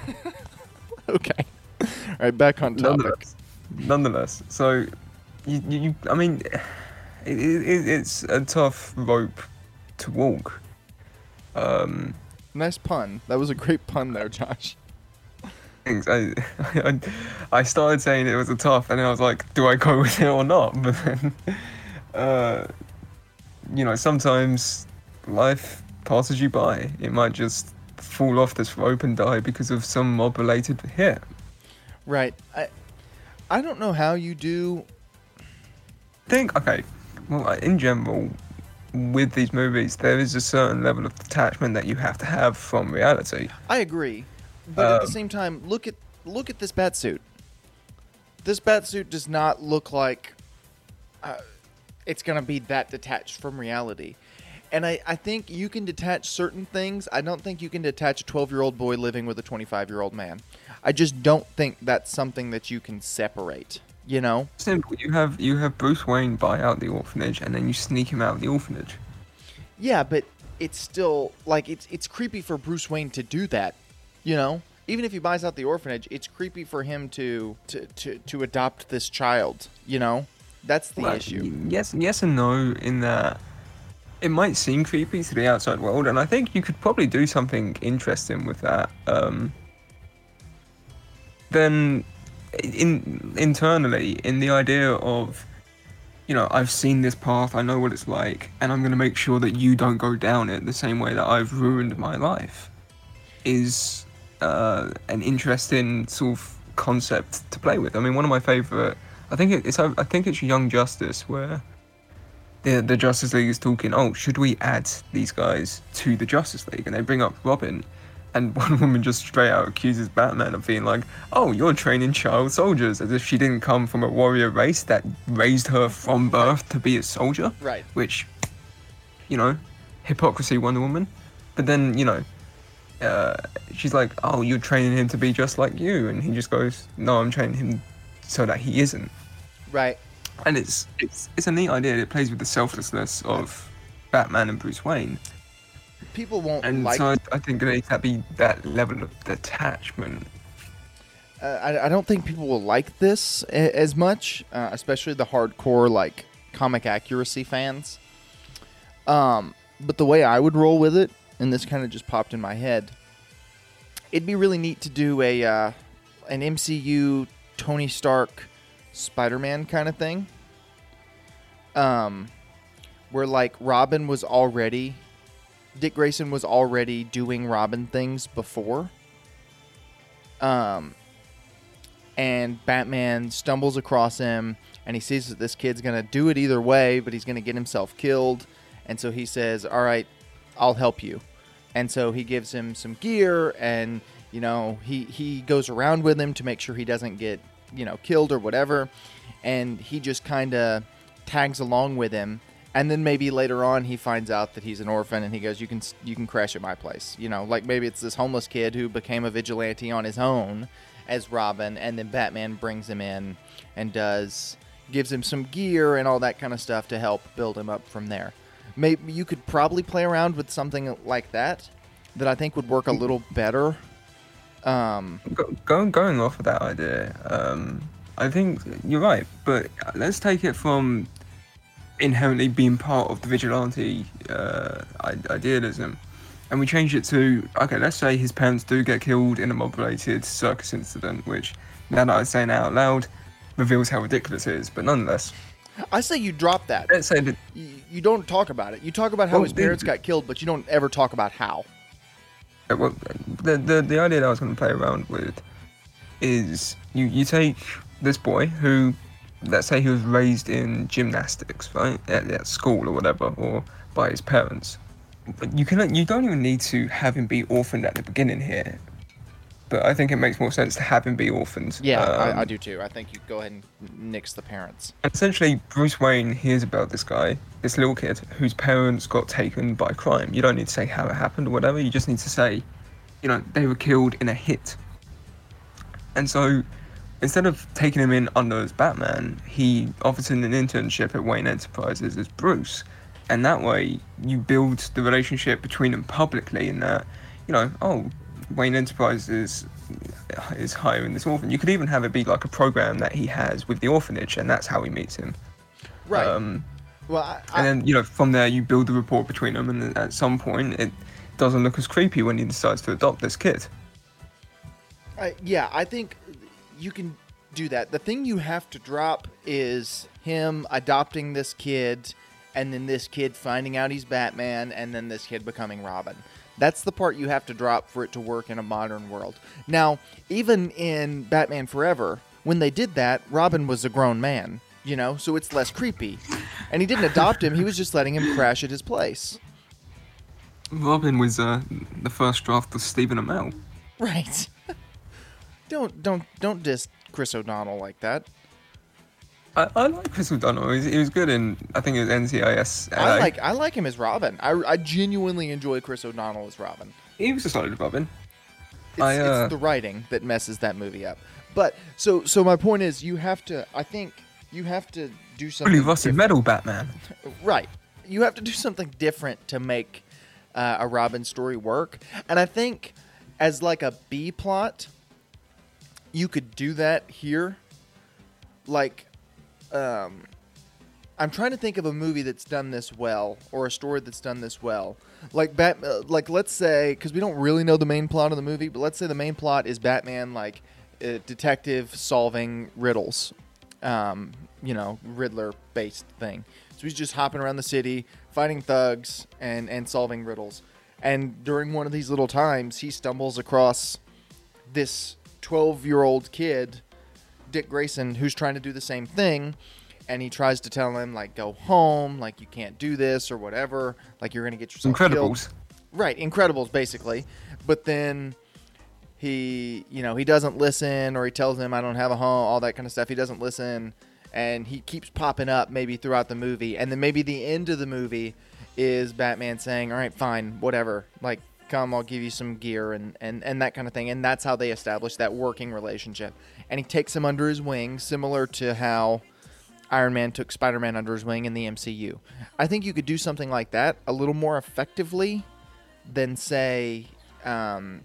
Okay. All right, back on topic. Nonetheless, nonetheless, so you, you, you I mean, it, it, it's a tough rope to walk. Um, Nice pun. That was a great pun there, Josh. Thanks. I, I, I started saying it was a tough, and then I was like, do I go with it or not? But then, uh, you know, sometimes life passes you by. It might just fall off this rope and die because of some mob-related hit. Right. I I don't know how you do. think okay well in general with these movies there is a certain level of detachment that you have to have from reality I agree, but at the Um, same time, look at look at this bat suit. This bat suit does not look like uh, it's gonna be that detached from reality. And I, I think you can detach certain things. I don't think you can detach a 12 year old boy living with a 25 year old man. I just don't think that's something that you can separate. You know? simple you have you have bruce wayne buy out the orphanage and then you sneak him out of the orphanage Yeah, but it's still like it's it's creepy for Bruce Wayne to do that. You know, even if he buys out the orphanage, it's creepy for him to to to, to adopt this child. You know, that's the Well, issue. yes yes and no in that it might seem creepy to the outside world and i think you could probably do something interesting with that um then in internally in the idea of you know i've seen this path i know what it's like and i'm going to make sure that you don't go down it the same way that i've ruined my life is uh, an interesting sort of concept to play with. I mean one of my favorite i think it- it's i think it's young justice where the the Justice League is talking. Oh, should we add these guys to the Justice League? And they bring up Robin, and one woman just straight out accuses Batman of being like, "Oh, you're training child soldiers," as if she didn't come from a warrior race that raised her from birth to be a soldier. Right. Which, you know, hypocrisy, Wonder Woman. But then you know. Uh, she's like, "Oh, you're training him to be just like you," and he just goes, "No, I'm training him so that he isn't." Right. And it's it's it's a neat idea. It plays with the selflessness of Batman and Bruce Wayne, People won't and like. so I, I think needs be that level of detachment. uh, I, I don't think people will like this a- as much, uh, especially the hardcore like comic accuracy fans. Um, but the way I would roll with it, and this kind of just popped in my head, it'd be really neat to do a uh, an MCU Tony Stark Spider-Man kind of thing. Um, where like Robin was already, Dick Grayson was already doing Robin things before. Um, and Batman stumbles across him and he sees that this kid's going to do it either way, but he's going to get himself killed. And so he says, All right, I'll help you. And so he gives him some gear and, you know, he, he goes around with him to make sure he doesn't get, you know, killed or whatever. And he just kind of tags along with him. And then maybe later on he finds out that he's an orphan and he goes, "You can you can crash at my place." You know, like maybe it's this homeless kid who became a vigilante on his own as Robin, and then Batman brings him in and does gives him some gear and all that kind of stuff to help build him up from there. Maybe you could probably play around with something like that that I think would work a mm-hmm. little better. Um, Go, going going off of that idea, um, I think you're right. But let's take it from inherently being part of the vigilante uh, idealism, and we change it to okay. Let's say his parents do get killed in a mob-related circus incident, which now that I say it out loud reveals how ridiculous it is. But nonetheless, I say you drop that. let's say that You, you don't talk about it. You talk about how Well, his the- parents got killed, but you don't ever talk about how. Well, the, the the idea that I was going to play around with is you you take this boy who let's say he was raised in gymnastics, right, at, at school or whatever, or by his parents. But you can you don't even need to have him be orphaned at the beginning here. But I think it makes more sense to have him be orphaned. Yeah, I, I Um, do too. I think you go ahead and nix the parents. Essentially, Bruce Wayne hears about this guy, this little kid, whose parents got taken by crime. You don't need to say how it happened or whatever. You just need to say, you know, they were killed in a hit. And so, instead of taking him in under as Batman, he offers him an internship at Wayne Enterprises as Bruce. And that way, you build the relationship between them publicly in that, you know, oh, Wayne Enterprises is hiring this orphan. You could even have it be like a program that he has with the orphanage, and that's how he meets him. Right. Um, well, I, and then, you know, from there, you build the rapport between them, and at some point, it doesn't look as creepy when he decides to adopt this kid. I, yeah, I think you can do that. The thing you have to drop is him adopting this kid, and then this kid finding out he's Batman, and then this kid becoming Robin. That's the part you have to drop for it to work in a modern world. Now, even in Batman Forever, when they did that, Robin was a grown man, you know, so it's less creepy. And he didn't adopt him, he was just letting him crash at his place. Robin was uh, the first draft of Stephen Amell. Right. don't don't don't diss Chris O'Donnell like that. I, I like Chris O'Donnell. He was, he was good in, I think it was NCIS. I like I like him as Robin. I, I genuinely enjoy Chris O'Donnell as Robin. He was a solid Robin. It's, I, uh, it's the writing that messes that movie up. But so so my point is you have to I think you have to do something Really rusted different. metal Batman. Right. You have to do something different to make uh, a Robin story work. And I think as like a B plot, you could do that here. Like, um, I'm trying to think of a movie that's done this well, or a story that's done this well. Like Bat, uh, like let's say, because we don't really know the main plot of the movie, but let's say the main plot is Batman, like a detective solving riddles, um, you know, Riddler based thing. So he's just hopping around the city, fighting thugs and and solving riddles. And during one of these little times, he stumbles across this 12 year old kid, Dick Grayson, who's trying to do the same thing. And he tries to tell him, like, go home, like, you can't do this or whatever, like, you're to get yourself killed. Incredibles. Right, Incredibles, basically. But then he, you know, he doesn't listen or he tells him, I don't have a home, all that kind of stuff. He doesn't listen. And he keeps popping up maybe throughout the movie. And then maybe the end of the movie is Batman saying, all right, fine, whatever. Like, come, I'll give you some gear and, and, and that kind of thing. And that's how they establish that working relationship. And he takes him under his wing, similar to how Iron Man took Spider Man under his wing in the MCU. I think you could do something like that a little more effectively than, say, um,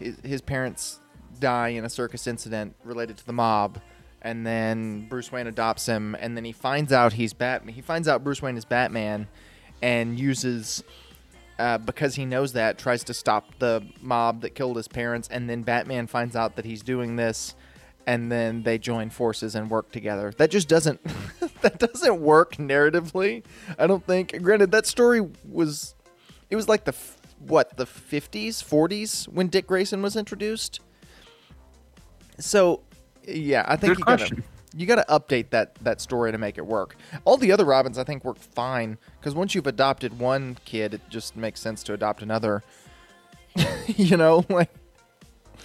his, his parents die in a circus incident related to the mob. And then Bruce Wayne adopts him, and then he finds out he's Batman. He finds out Bruce Wayne is Batman, and uses uh, because he knows that tries to stop the mob that killed his parents and then batman finds out that he's doing this and then they join forces and work together. That just doesn't that doesn't work narratively i don't think. Granted that story was it was like the what the 50s 40s when dick grayson was introduced? So yeah i think Good you gotta question. You got to update that that story to make it work. All the other Robins, I think, work fine because once you've adopted one kid, it just makes sense to adopt another. you know, like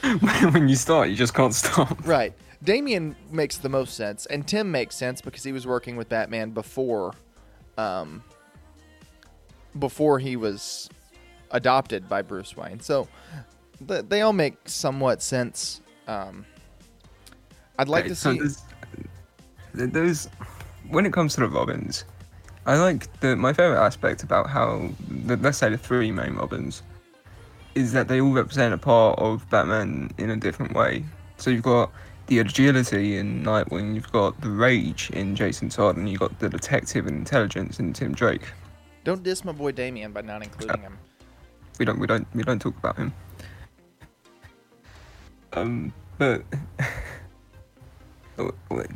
when you start, you just can't stop. right. Damian makes the most sense, and Tim makes sense because he was working with Batman before, um, before he was adopted by Bruce Wayne. So th- they all make somewhat sense. Um, I'd like Okay, to see. there's, there's when it comes to the Robins, I like the my favorite aspect about how the, let's say the three main Robins is that they all represent a part of Batman in a different way. So you've got the agility in Nightwing, you've got the rage in Jason Todd, and you've got the detective and intelligence in Tim Drake. Don't diss my boy Damian by not including him. We don't we don't we don't talk about him. Um, but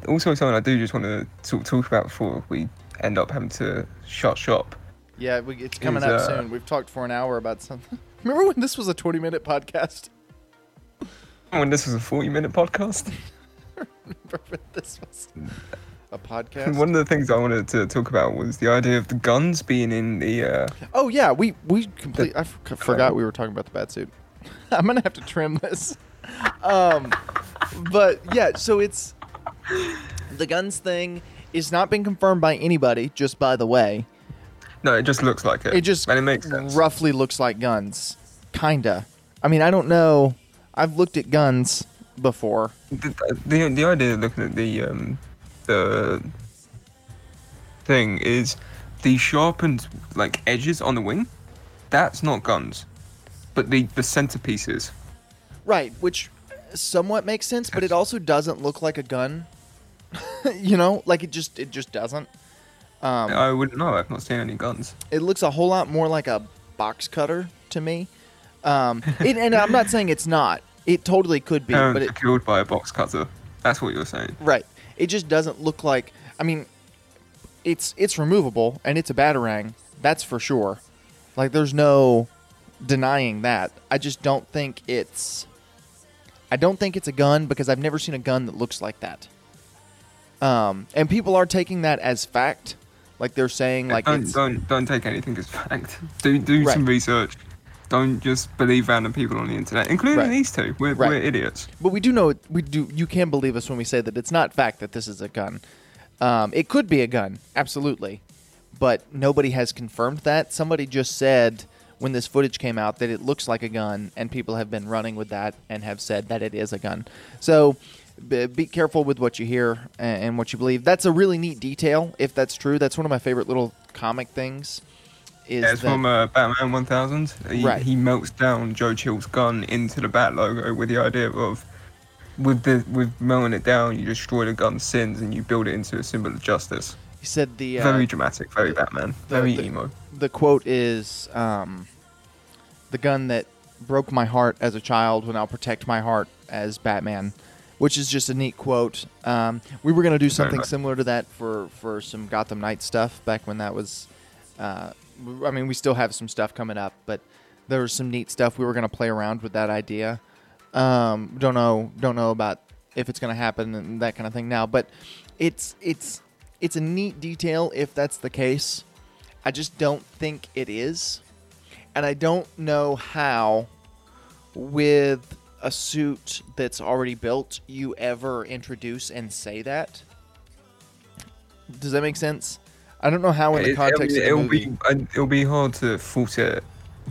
also something I do just want to talk, talk about before we end up having to shut shop. Yeah, we, it's coming Is, up uh, soon. We've talked for an hour about something. Remember when this was a 20 minute podcast? When this was a forty-minute podcast, remember what this was a podcast. One of the things I wanted to talk about was the idea of the guns being in the. Uh, Oh yeah, we we complete. I f- forgot we were talking about the bat suit. I'm gonna have to trim this. Um, but yeah, so it's the guns thing is not been confirmed by anybody. Just by the way, no, it just looks like it. it just and it makes sense. roughly looks like guns, kinda. I mean, I don't know. I've looked at guns before. the, the the idea of looking at the um the thing is the sharpened like edges on the wing that's not guns but the the centerpieces Right, which somewhat makes sense, but it also doesn't look like a gun. you know, like it just it just doesn't. Um, i wouldn't know i've not seen any guns it looks a whole lot more like a box cutter to me. Um, it, and I'm not saying it's not. It totally could be, parents but it, killed by a box cutter that's what you're saying right. It just doesn't look like. I mean, it's it's removable and it's a batarang. That's for sure. Like there's no denying that. I just don't think it's. I don't think it's a gun because I've never seen a gun that looks like that. Um, and people are taking that as fact, like they're saying, like don't, don't don't take anything as fact do do Right. some research don't just believe random people on the internet including Right. these two we're, Right. we're idiots But we do know we do. You can believe us when we say that it's not fact that this is a gun. Um, it could be a gun, absolutely, but nobody has confirmed that. Somebody just said when this footage came out that it looks like a gun, and people have been running with that and have said that it is a gun. So be careful with what you hear and what you believe. That's a really neat detail, if that's true. That's one of my favorite little comic things. Is Yeah, it's that, from uh, Batman 1000. He, Right. he melts down Joe Chill's gun into the Bat logo with the idea of, with the with melting it down, you destroy the gun's sins and you build it into a symbol of justice. he said the uh, very dramatic, very Batman, the- very the- emo. the quote is um, the gun that broke my heart as a child will now protect my heart as Batman, which is just a neat quote. Um, we were going to do something similar to that for, for some Gotham Knight stuff back when that was. Uh, I mean, we still have some stuff coming up, but there was some neat stuff. We were going to play around with that idea. Um, don't know, don't know about if it's going to happen and that kind of thing now, but it's it's it's a neat detail if that's the case. I just don't think it is. And I don't know how, with a suit that's already built, you ever introduce and say that. Does that make sense? I don't know how in the It- context it'll, of the movie. be it'll be hard to fault it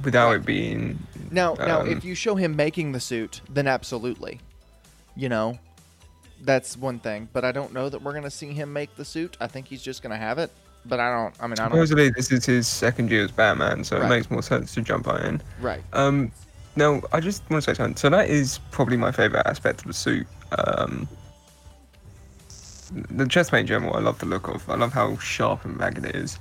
without it being. Now, now, um, if you show him making the suit, then absolutely, you know, that's one thing. But I don't know that we're gonna see him make the suit. I think he's just gonna have it. But I don't. I mean, I don't. Supposedly, this is his second year as Batman, so Right. it makes more sense to jump right in. Right. Um, now, I just want to say something. So that is probably my favorite aspect of the suit. Um, the chest plate in general, I love the look of. I love how sharp and ragged it is.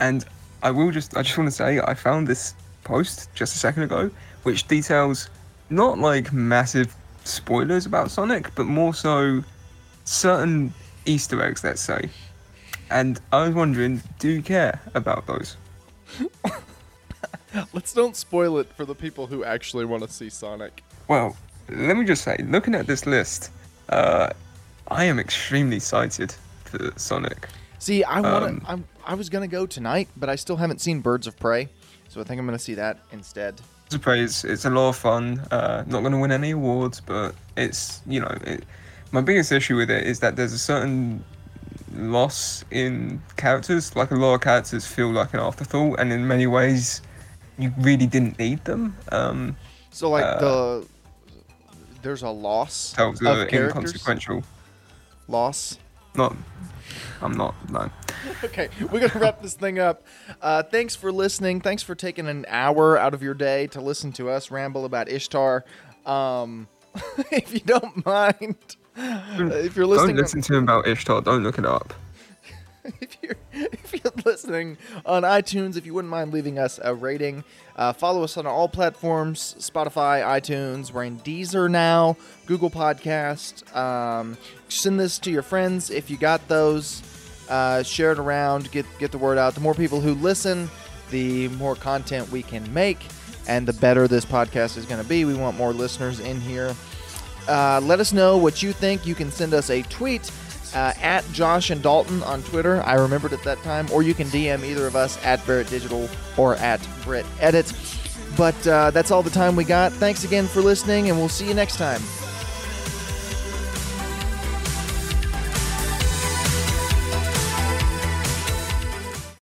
And I will just, I just want to say, I found this post just a second ago, which details not like massive spoilers about Sonic, but more so certain Easter eggs, let's say. And I was wondering, do you care about those? Let's don't spoil it for the people who actually want to see Sonic. Well, let me just say, looking at this list, uh, I am extremely excited for Sonic. See, I want Um, to. I'm I was gonna go tonight, but I still haven't seen Birds of Prey, so I think I'm gonna see that instead. To praise, it's a lot of fun. Uh, not going to win any awards, but it's you know, it, my biggest issue with it is that there's a certain loss in characters. Like a lot of characters feel like an afterthought, and in many ways, you really didn't need them. Um, So like Uh, the there's a loss themselves of characters. inconsequential. Loss. Not, I'm not. No. Okay, we're gonna wrap this thing up. Uh, thanks for listening. Thanks for taking an hour out of your day to listen to us ramble about Ishtar. Um, if you don't mind, if you're listening, Don't listen to him about Ishtar. Don't look it up. if you're if you're listening on iTunes, if you wouldn't mind leaving us a rating, uh, follow us on all platforms: Spotify, iTunes. We're in Deezer now, Google Podcast. Um, send this to your friends if you got those. Uh, share it around. Get get the word out. The more people who listen, the more content we can make, and the better this podcast is going to be. We want more listeners in here. Uh, let us know what you think. You can send us a tweet uh, at Josh and Dalton on Twitter. I remembered at that time. Or you can DM either of us at Barrett Digital or at Brit Edit. But uh, that's all the time we got. Thanks again for listening, and we'll see you next time.